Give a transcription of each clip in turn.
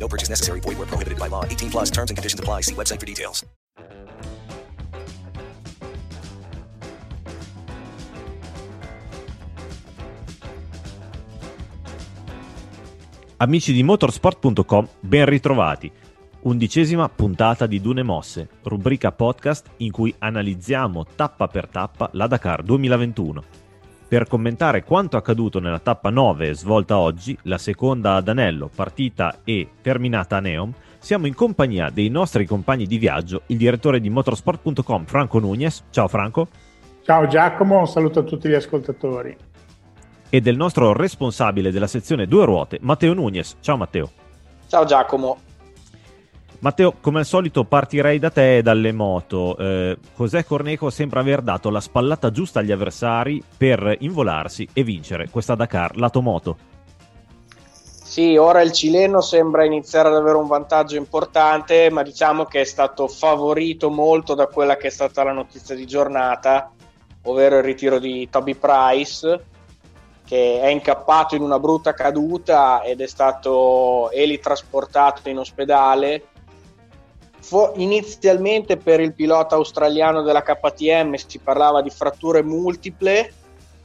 No purchase necessary. Void where prohibited by law. 18 plus terms and conditions apply. See website for details. Amici di motorsport.com, ben ritrovati. Undicesima puntata di Dune Mosse, rubrica podcast in cui analizziamo tappa per tappa la Dakar 2021. Per commentare quanto accaduto nella tappa 9 svolta oggi, la seconda ad Anello, partita e terminata a Neom, siamo in compagnia dei nostri compagni di viaggio, il direttore di motorsport.com Franco Nunez. Ciao Franco. Ciao Giacomo, un saluto a tutti gli ascoltatori. E del nostro responsabile della sezione due ruote, Matteo Nunez. Ciao Matteo. Ciao Giacomo. Matteo, come al solito partirei da te e dalle moto. Eh, José Cornejo sembra aver dato la spallata giusta agli avversari per involarsi e vincere questa Dakar lato moto. Sì, ora il cileno sembra iniziare ad avere un vantaggio importante, ma diciamo che è stato favorito molto da quella che è stata la notizia di giornata, ovvero il ritiro di Toby Price, che è incappato in una brutta caduta ed è stato elitrasportato in ospedale Inizialmente per il pilota australiano della KTM si parlava di fratture multiple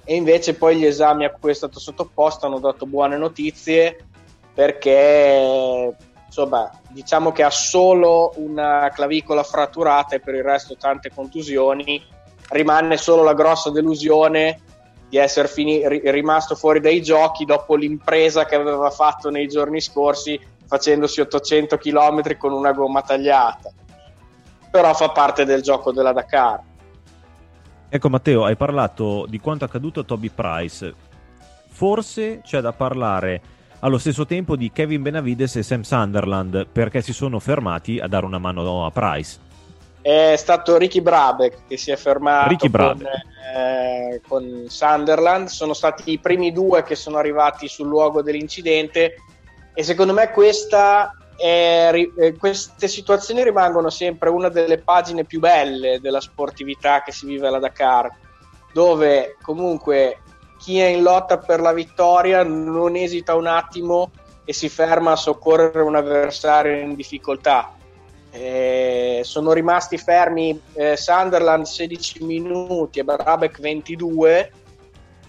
e invece poi gli esami a cui è stato sottoposto hanno dato buone notizie perché insomma diciamo che ha solo una clavicola fratturata e per il resto tante contusioni. Rimane solo la grossa delusione di essere fini- rimasto fuori dai giochi dopo l'impresa che aveva fatto nei giorni scorsi facendosi 800 km con una gomma tagliata. Però fa parte del gioco della Dakar. Ecco Matteo, hai parlato di quanto accaduto a Toby Price. Forse c'è da parlare allo stesso tempo di Kevin Benavides e Sam Sunderland perché si sono fermati a dare una mano a Price. È stato Ricky Brabeck che si è fermato con, eh, con Sunderland, sono stati i primi due che sono arrivati sul luogo dell'incidente e secondo me questa è, eh, queste situazioni rimangono sempre una delle pagine più belle della sportività che si vive alla Dakar, dove comunque chi è in lotta per la vittoria non esita un attimo e si ferma a soccorrere un avversario in difficoltà. Eh, sono rimasti fermi eh, Sunderland 16 minuti e Barabek 22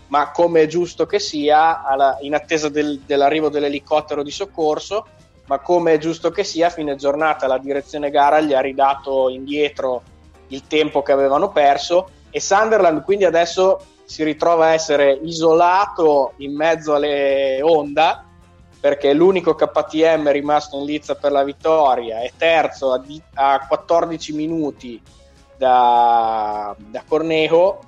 ma come è giusto che sia, alla, in attesa del, dell'arrivo dell'elicottero di soccorso, ma come è giusto che sia, a fine giornata la direzione gara gli ha ridato indietro il tempo che avevano perso e Sunderland quindi adesso si ritrova a essere isolato in mezzo alle Honda perché l'unico KTM rimasto in lizza per la vittoria è terzo a, a 14 minuti da, da Cornejo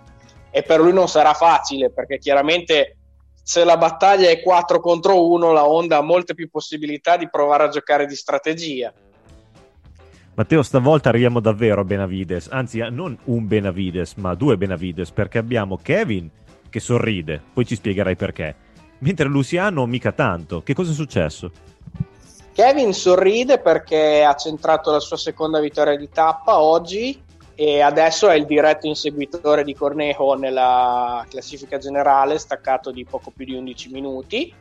e per lui non sarà facile perché chiaramente se la battaglia è 4 contro 1 la Honda ha molte più possibilità di provare a giocare di strategia. Matteo, stavolta arriviamo davvero a Benavides, anzi non un Benavides, ma due Benavides, perché abbiamo Kevin che sorride, poi ci spiegherai perché, mentre Luciano mica tanto. Che cosa è successo? Kevin sorride perché ha centrato la sua seconda vittoria di tappa oggi e adesso è il diretto inseguitore di Cornejo nella classifica generale, staccato di poco più di 11 minuti.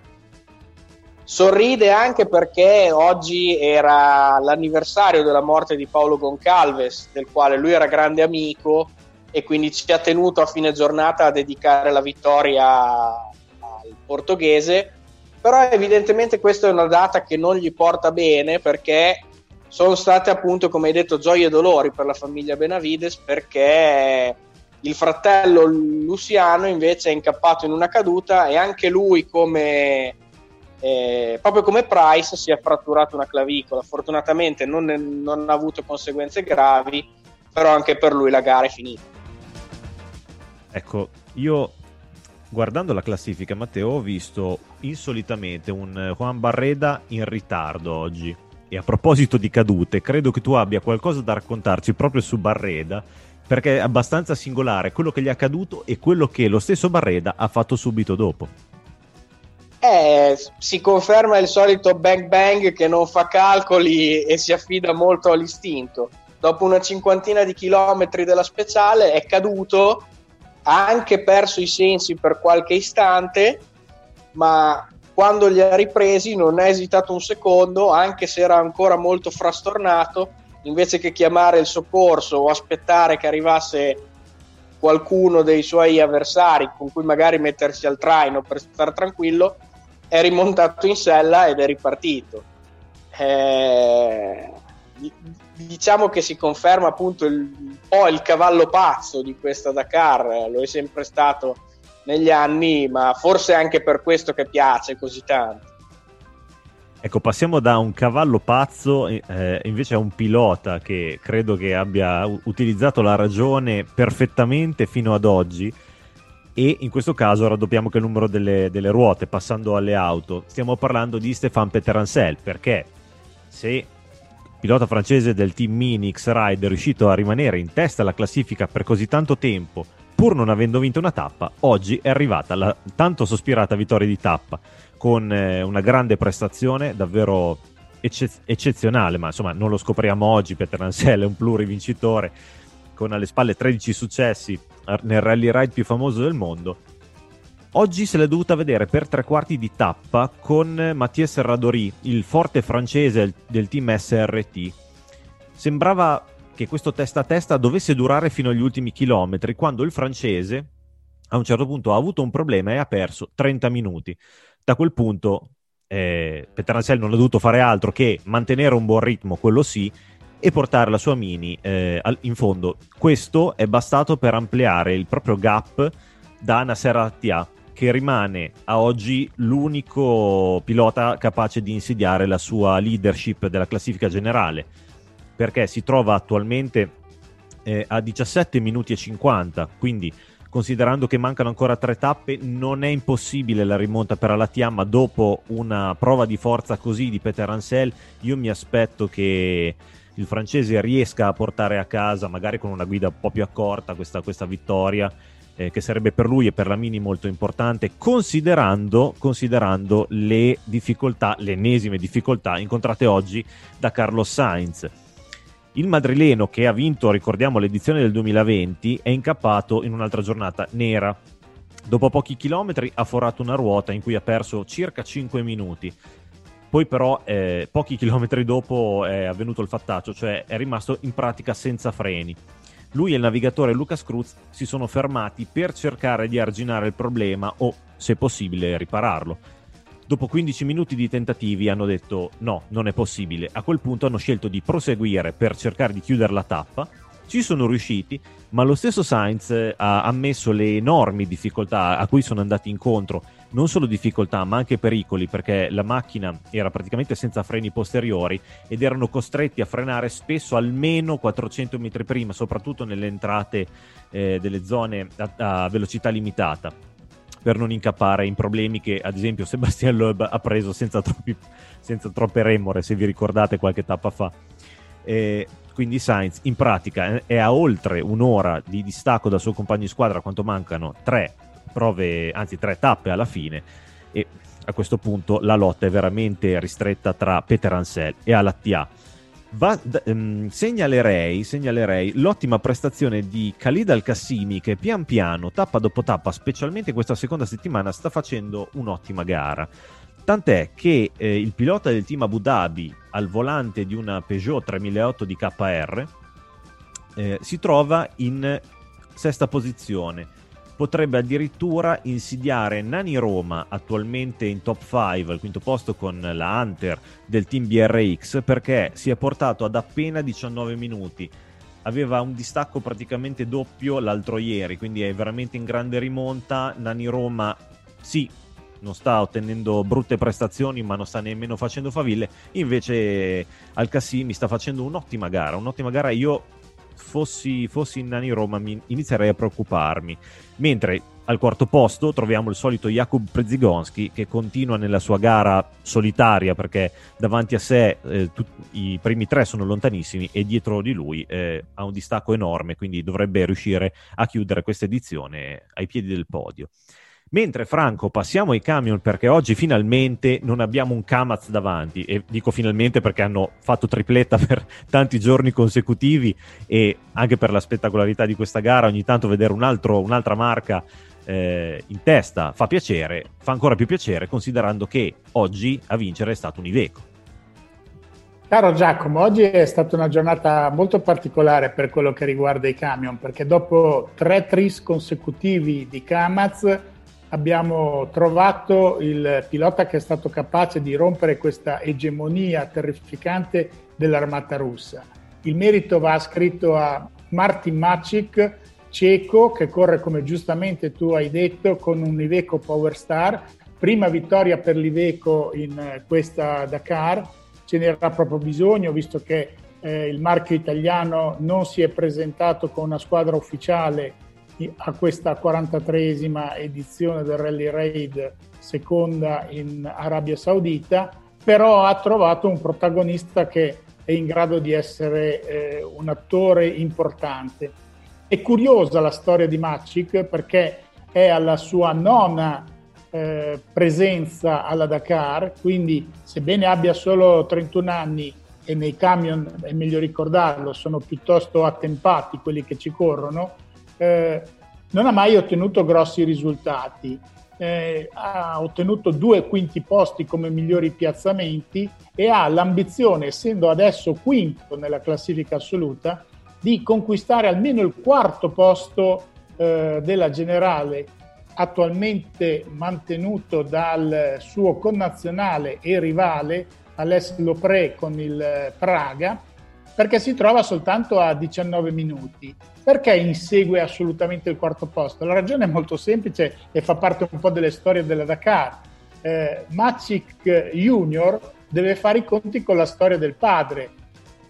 Sorride anche perché oggi era l'anniversario della morte di Paolo Goncalves, del quale lui era grande amico e quindi ci ha tenuto a fine giornata a dedicare la vittoria al portoghese. Però evidentemente questa è una data che non gli porta bene perché sono state appunto, come hai detto, gioie e dolori per la famiglia Benavides perché il fratello Luciano invece è incappato in una caduta e anche lui come eh, proprio come Price si è fratturato una clavicola. Fortunatamente non, non ha avuto conseguenze gravi però anche per lui la gara è finita. Ecco io guardando la classifica Matteo ho visto insolitamente un Juan Barreda in ritardo oggi E a proposito di cadute, credo che tu abbia qualcosa da raccontarci proprio su Barreda, perché è abbastanza singolare quello che gli è accaduto e quello che lo stesso Barreda ha fatto subito dopo. Eh, si conferma il solito bang bang che non fa calcoli e si affida molto all'istinto. Dopo una cinquantina di chilometri della speciale è caduto, ha anche perso i sensi per qualche istante, ma quando li ha ripresi non ha esitato un secondo, anche se era ancora molto frastornato, invece che chiamare il soccorso o aspettare che arrivasse qualcuno dei suoi avversari con cui magari mettersi al traino per stare tranquillo, è rimontato in sella ed è ripartito. Eh, diciamo che si conferma appunto il, un po' il cavallo pazzo di questa Dakar, lo è sempre stato negli anni, ma forse anche per questo che piace così tanto. Ecco, passiamo da un cavallo pazzo eh, invece a un pilota che credo che abbia utilizzato la ragione perfettamente fino ad oggi e in questo caso raddoppiamo anche il numero delle, delle ruote passando alle auto. Stiamo parlando di Stéphane Petterancel perché se il pilota francese del team Mini X-Ride è riuscito a rimanere in testa alla classifica per così tanto tempo pur non avendo vinto una tappa, oggi è arrivata la tanto sospirata vittoria di tappa con eh, una grande prestazione davvero ecce- eccezionale, ma insomma non lo scopriamo oggi, Peter Ansel è un plurivincitore con alle spalle 13 successi nel rally ride più famoso del mondo. Oggi se l'è dovuta vedere per tre quarti di tappa con Mathieu Radori, il forte francese del team SRT. Sembrava che questo testa a testa dovesse durare fino agli ultimi chilometri, quando il francese a un certo punto ha avuto un problema e ha perso 30 minuti. Da quel punto eh, Petrancel non ha dovuto fare altro che mantenere un buon ritmo, quello sì, e portare la sua Mini eh, in fondo. Questo è bastato per ampliare il proprio gap da Nasser Attia, che rimane a oggi l'unico pilota capace di insidiare la sua leadership della classifica generale perché si trova attualmente eh, a 17 minuti e 50, quindi considerando che mancano ancora tre tappe, non è impossibile la rimonta per Alatia, ma dopo una prova di forza così di Peter Ansel, io mi aspetto che il francese riesca a portare a casa, magari con una guida un po' più accorta, questa, questa vittoria, eh, che sarebbe per lui e per la Mini molto importante, considerando, considerando le difficoltà, le ennesime difficoltà incontrate oggi da Carlos Sainz il madrileno che ha vinto, ricordiamo, l'edizione del 2020 è incappato in un'altra giornata nera. Dopo pochi chilometri ha forato una ruota in cui ha perso circa 5 minuti. Poi però eh, pochi chilometri dopo è avvenuto il fattaccio, cioè è rimasto in pratica senza freni. Lui e il navigatore Lucas Cruz si sono fermati per cercare di arginare il problema o, se possibile, ripararlo Dopo 15 minuti di tentativi hanno detto no, non è possibile. A quel punto hanno scelto di proseguire per cercare di chiudere la tappa. Ci sono riusciti, ma lo stesso Sainz eh, ha ammesso le enormi difficoltà a cui sono andati incontro, non solo difficoltà ma anche pericoli perché la macchina era praticamente senza freni posteriori ed erano costretti a frenare spesso almeno 400 metri prima, soprattutto nelle entrate eh, delle zone a, a velocità limitata per non incappare in problemi che ad esempio Sebastian Loeb ha preso senza, troppi, senza troppe remore, se vi ricordate qualche tappa fa. E quindi Sainz in pratica è a oltre un'ora di distacco dal suo compagno di squadra quanto mancano tre prove, anzi tre tappe alla fine e a questo punto la lotta è veramente ristretta tra Peter Ansel e Alattia Va, um, segnalerei, segnalerei, l'ottima prestazione di Khalid Al-Qassimi che pian piano, tappa dopo tappa, specialmente questa seconda settimana, sta facendo un'ottima gara. Tant'è che eh, il pilota del team Abu Dhabi al volante di una Peugeot 3008 di KR eh, si trova in sesta posizione potrebbe addirittura insidiare Nani Roma, attualmente in top 5 al quinto posto con la Hunter del team BRX, perché si è portato ad appena 19 minuti. Aveva un distacco praticamente doppio l'altro ieri, quindi è veramente in grande rimonta. Nani Roma, sì, non sta ottenendo brutte prestazioni, ma non sta nemmeno facendo faville. Invece Al mi sta facendo un'ottima gara. Un'ottima gara. Io fossi, fossi in Nani Roma mi inizierei a preoccuparmi. Mentre al quarto posto troviamo il solito Jakub Prezigonski che continua nella sua gara solitaria perché davanti a sé eh, tu, i primi tre sono lontanissimi e dietro di lui eh, ha un distacco enorme, quindi dovrebbe riuscire a chiudere questa edizione ai piedi del podio. Mentre Franco, passiamo ai camion perché oggi finalmente non abbiamo un Kamaz davanti e dico finalmente perché hanno fatto tripletta per tanti giorni consecutivi e anche per la spettacolarità di questa gara ogni tanto vedere un altro, un'altra marca eh, in testa fa piacere, fa ancora più piacere considerando che oggi a vincere è stato un Iveco. Caro Giacomo, oggi è stata una giornata molto particolare per quello che riguarda i camion, perché dopo tre tris consecutivi di Kamaz abbiamo trovato il pilota che è stato capace di rompere questa egemonia terrificante dell'armata russa. Il merito va scritto a Martin Macic, ceco, che corre come giustamente tu hai detto con un Iveco Power Star. Prima vittoria per l'Iveco in questa Dakar, ce n'era proprio bisogno visto che eh, il marchio italiano non si è presentato con una squadra ufficiale a questa 43esima edizione del Rally Raid, seconda in Arabia Saudita, però ha trovato un protagonista che è in grado di essere eh, un attore importante. È curiosa la storia di Macic perché è alla sua nona eh, presenza alla Dakar, quindi sebbene abbia solo 31 anni e nei camion, è meglio ricordarlo, sono piuttosto attempati quelli che ci corrono, eh, non ha mai ottenuto grossi risultati. Eh, ha ottenuto due quinti posti come migliori piazzamenti e ha l'ambizione, essendo adesso quinto nella classifica assoluta, di conquistare almeno il quarto posto eh, della generale attualmente mantenuto dal suo connazionale e rivale Alessio Lopré con il Praga perché si trova soltanto a 19 minuti. Perché insegue assolutamente il quarto posto? La ragione è molto semplice e fa parte un po' delle storie della Dakar. Eh, Macic Junior deve fare i conti con la storia del padre,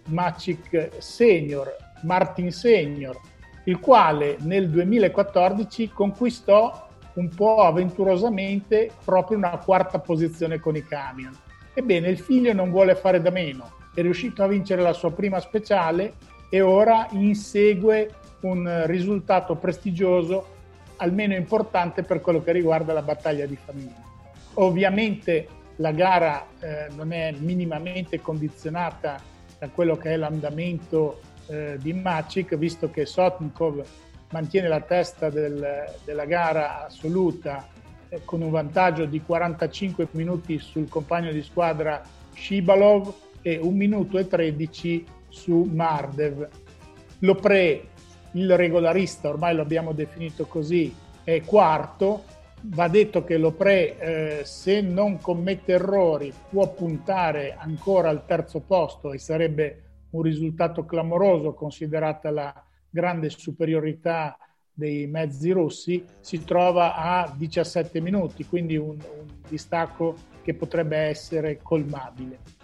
Macic Senior, Martin Senior, il quale nel 2014 conquistò un po' avventurosamente proprio una quarta posizione con i camion. Ebbene, il figlio non vuole fare da meno è riuscito a vincere la sua prima speciale e ora insegue un risultato prestigioso, almeno importante per quello che riguarda la battaglia di famiglia. Ovviamente la gara eh, non è minimamente condizionata da quello che è l'andamento eh, di Macic, visto che Sotnikov mantiene la testa del, della gara assoluta eh, con un vantaggio di 45 minuti sul compagno di squadra Shibalov e 1 minuto e 13 su Mardev. Lopre, il regolarista, ormai lo abbiamo definito così, è quarto. Va detto che Lopre, eh, se non commette errori, può puntare ancora al terzo posto e sarebbe un risultato clamoroso considerata la grande superiorità dei mezzi russi, si trova a 17 minuti, quindi un, un distacco che potrebbe essere colmabile.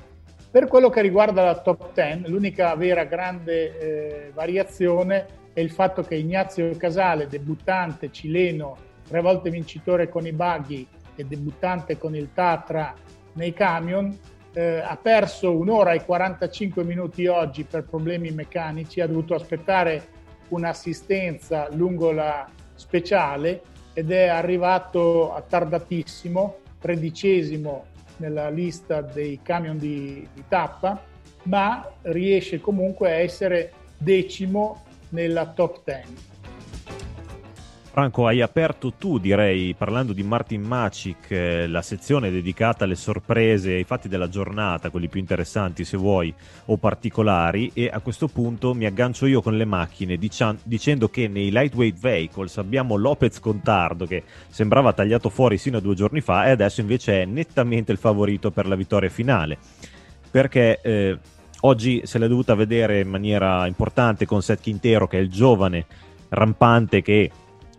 Per quello che riguarda la top 10, l'unica vera grande eh, variazione è il fatto che Ignazio Casale, debuttante cileno, tre volte vincitore con i buggy e debuttante con il Tatra nei camion, eh, ha perso un'ora e 45 minuti oggi per problemi meccanici, ha dovuto aspettare un'assistenza lungo la speciale ed è arrivato a tardatissimo, tredicesimo nella lista dei camion di, di tappa, ma riesce comunque a essere decimo nella top 10. Franco, hai aperto tu, direi, parlando di Martin Macic, eh, la sezione dedicata alle sorprese, ai fatti della giornata, quelli più interessanti se vuoi, o particolari, e a questo punto mi aggancio io con le macchine dicia- dicendo che nei lightweight vehicles abbiamo Lopez Contardo che sembrava tagliato fuori sino a due giorni fa e adesso invece è nettamente il favorito per la vittoria finale. Perché eh, oggi se l'è dovuta vedere in maniera importante con Seth Quintero, che è il giovane rampante che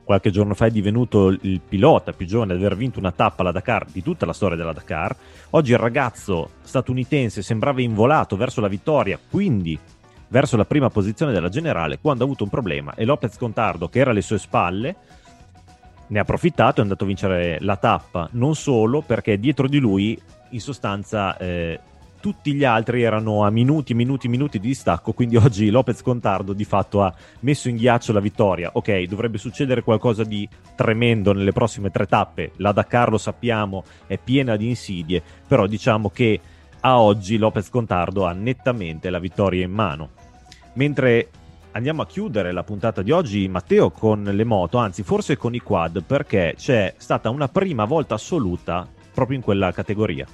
qualche giorno fa è divenuto il pilota più giovane ad aver vinto una tappa alla Dakar di tutta la storia della Dakar. Oggi il ragazzo statunitense sembrava involato verso la vittoria, quindi verso la prima posizione della generale quando ha avuto un problema e Lopez Contardo, che era alle sue spalle, ne ha approfittato e è andato a vincere la tappa, non solo perché dietro di lui in sostanza eh, tutti gli altri erano a minuti, minuti, minuti di distacco, quindi oggi Lopez Contardo di fatto ha messo in ghiaccio la vittoria. Ok, dovrebbe succedere qualcosa di tremendo nelle prossime tre tappe, la Dakar lo sappiamo è piena di insidie, però diciamo che a oggi Lopez Contardo ha nettamente la vittoria in mano. Mentre andiamo a chiudere la puntata di oggi, Matteo, con le moto, anzi forse con i quad, perché c'è stata una prima volta assoluta proprio in quella categoria.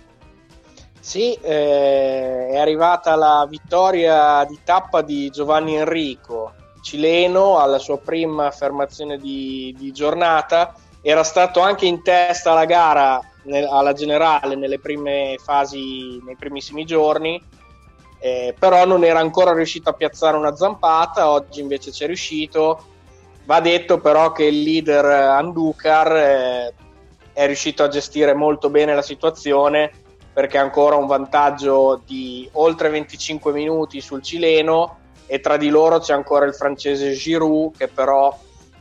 Sì, eh, è arrivata la vittoria di tappa di Giovanni Enrico, cileno, alla sua prima affermazione di, di giornata. Era stato anche in testa alla gara, nel, alla generale, nelle prime fasi, nei primissimi giorni, eh, però non era ancora riuscito a piazzare una zampata. Oggi invece ci è riuscito. Va detto però che il leader Andukar eh, è riuscito a gestire molto bene la situazione perché ha ancora un vantaggio di oltre 25 minuti sul cileno e tra di loro c'è ancora il francese Giroud che però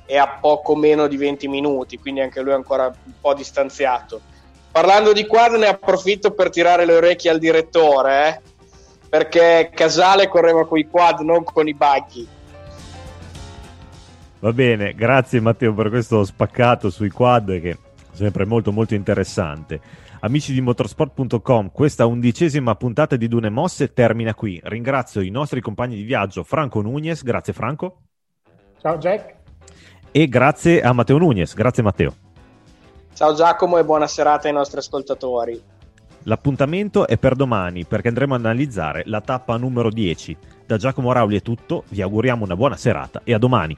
è a poco meno di 20 minuti, quindi anche lui è ancora un po' distanziato. Parlando di quad ne approfitto per tirare le orecchie al direttore, eh? perché Casale correva con i quad, non con i buggy. Va bene, grazie Matteo per questo spaccato sui quad che è sempre molto molto interessante. Amici di motorsport.com, questa undicesima puntata di Dune Mosse termina qui. Ringrazio i nostri compagni di viaggio Franco Nunez, grazie Franco. Ciao Jack. E grazie a Matteo Nunez, grazie Matteo. Ciao Giacomo e buona serata ai nostri ascoltatori. L'appuntamento è per domani perché andremo ad analizzare la tappa numero 10. Da Giacomo Rauli è tutto, vi auguriamo una buona serata e a domani.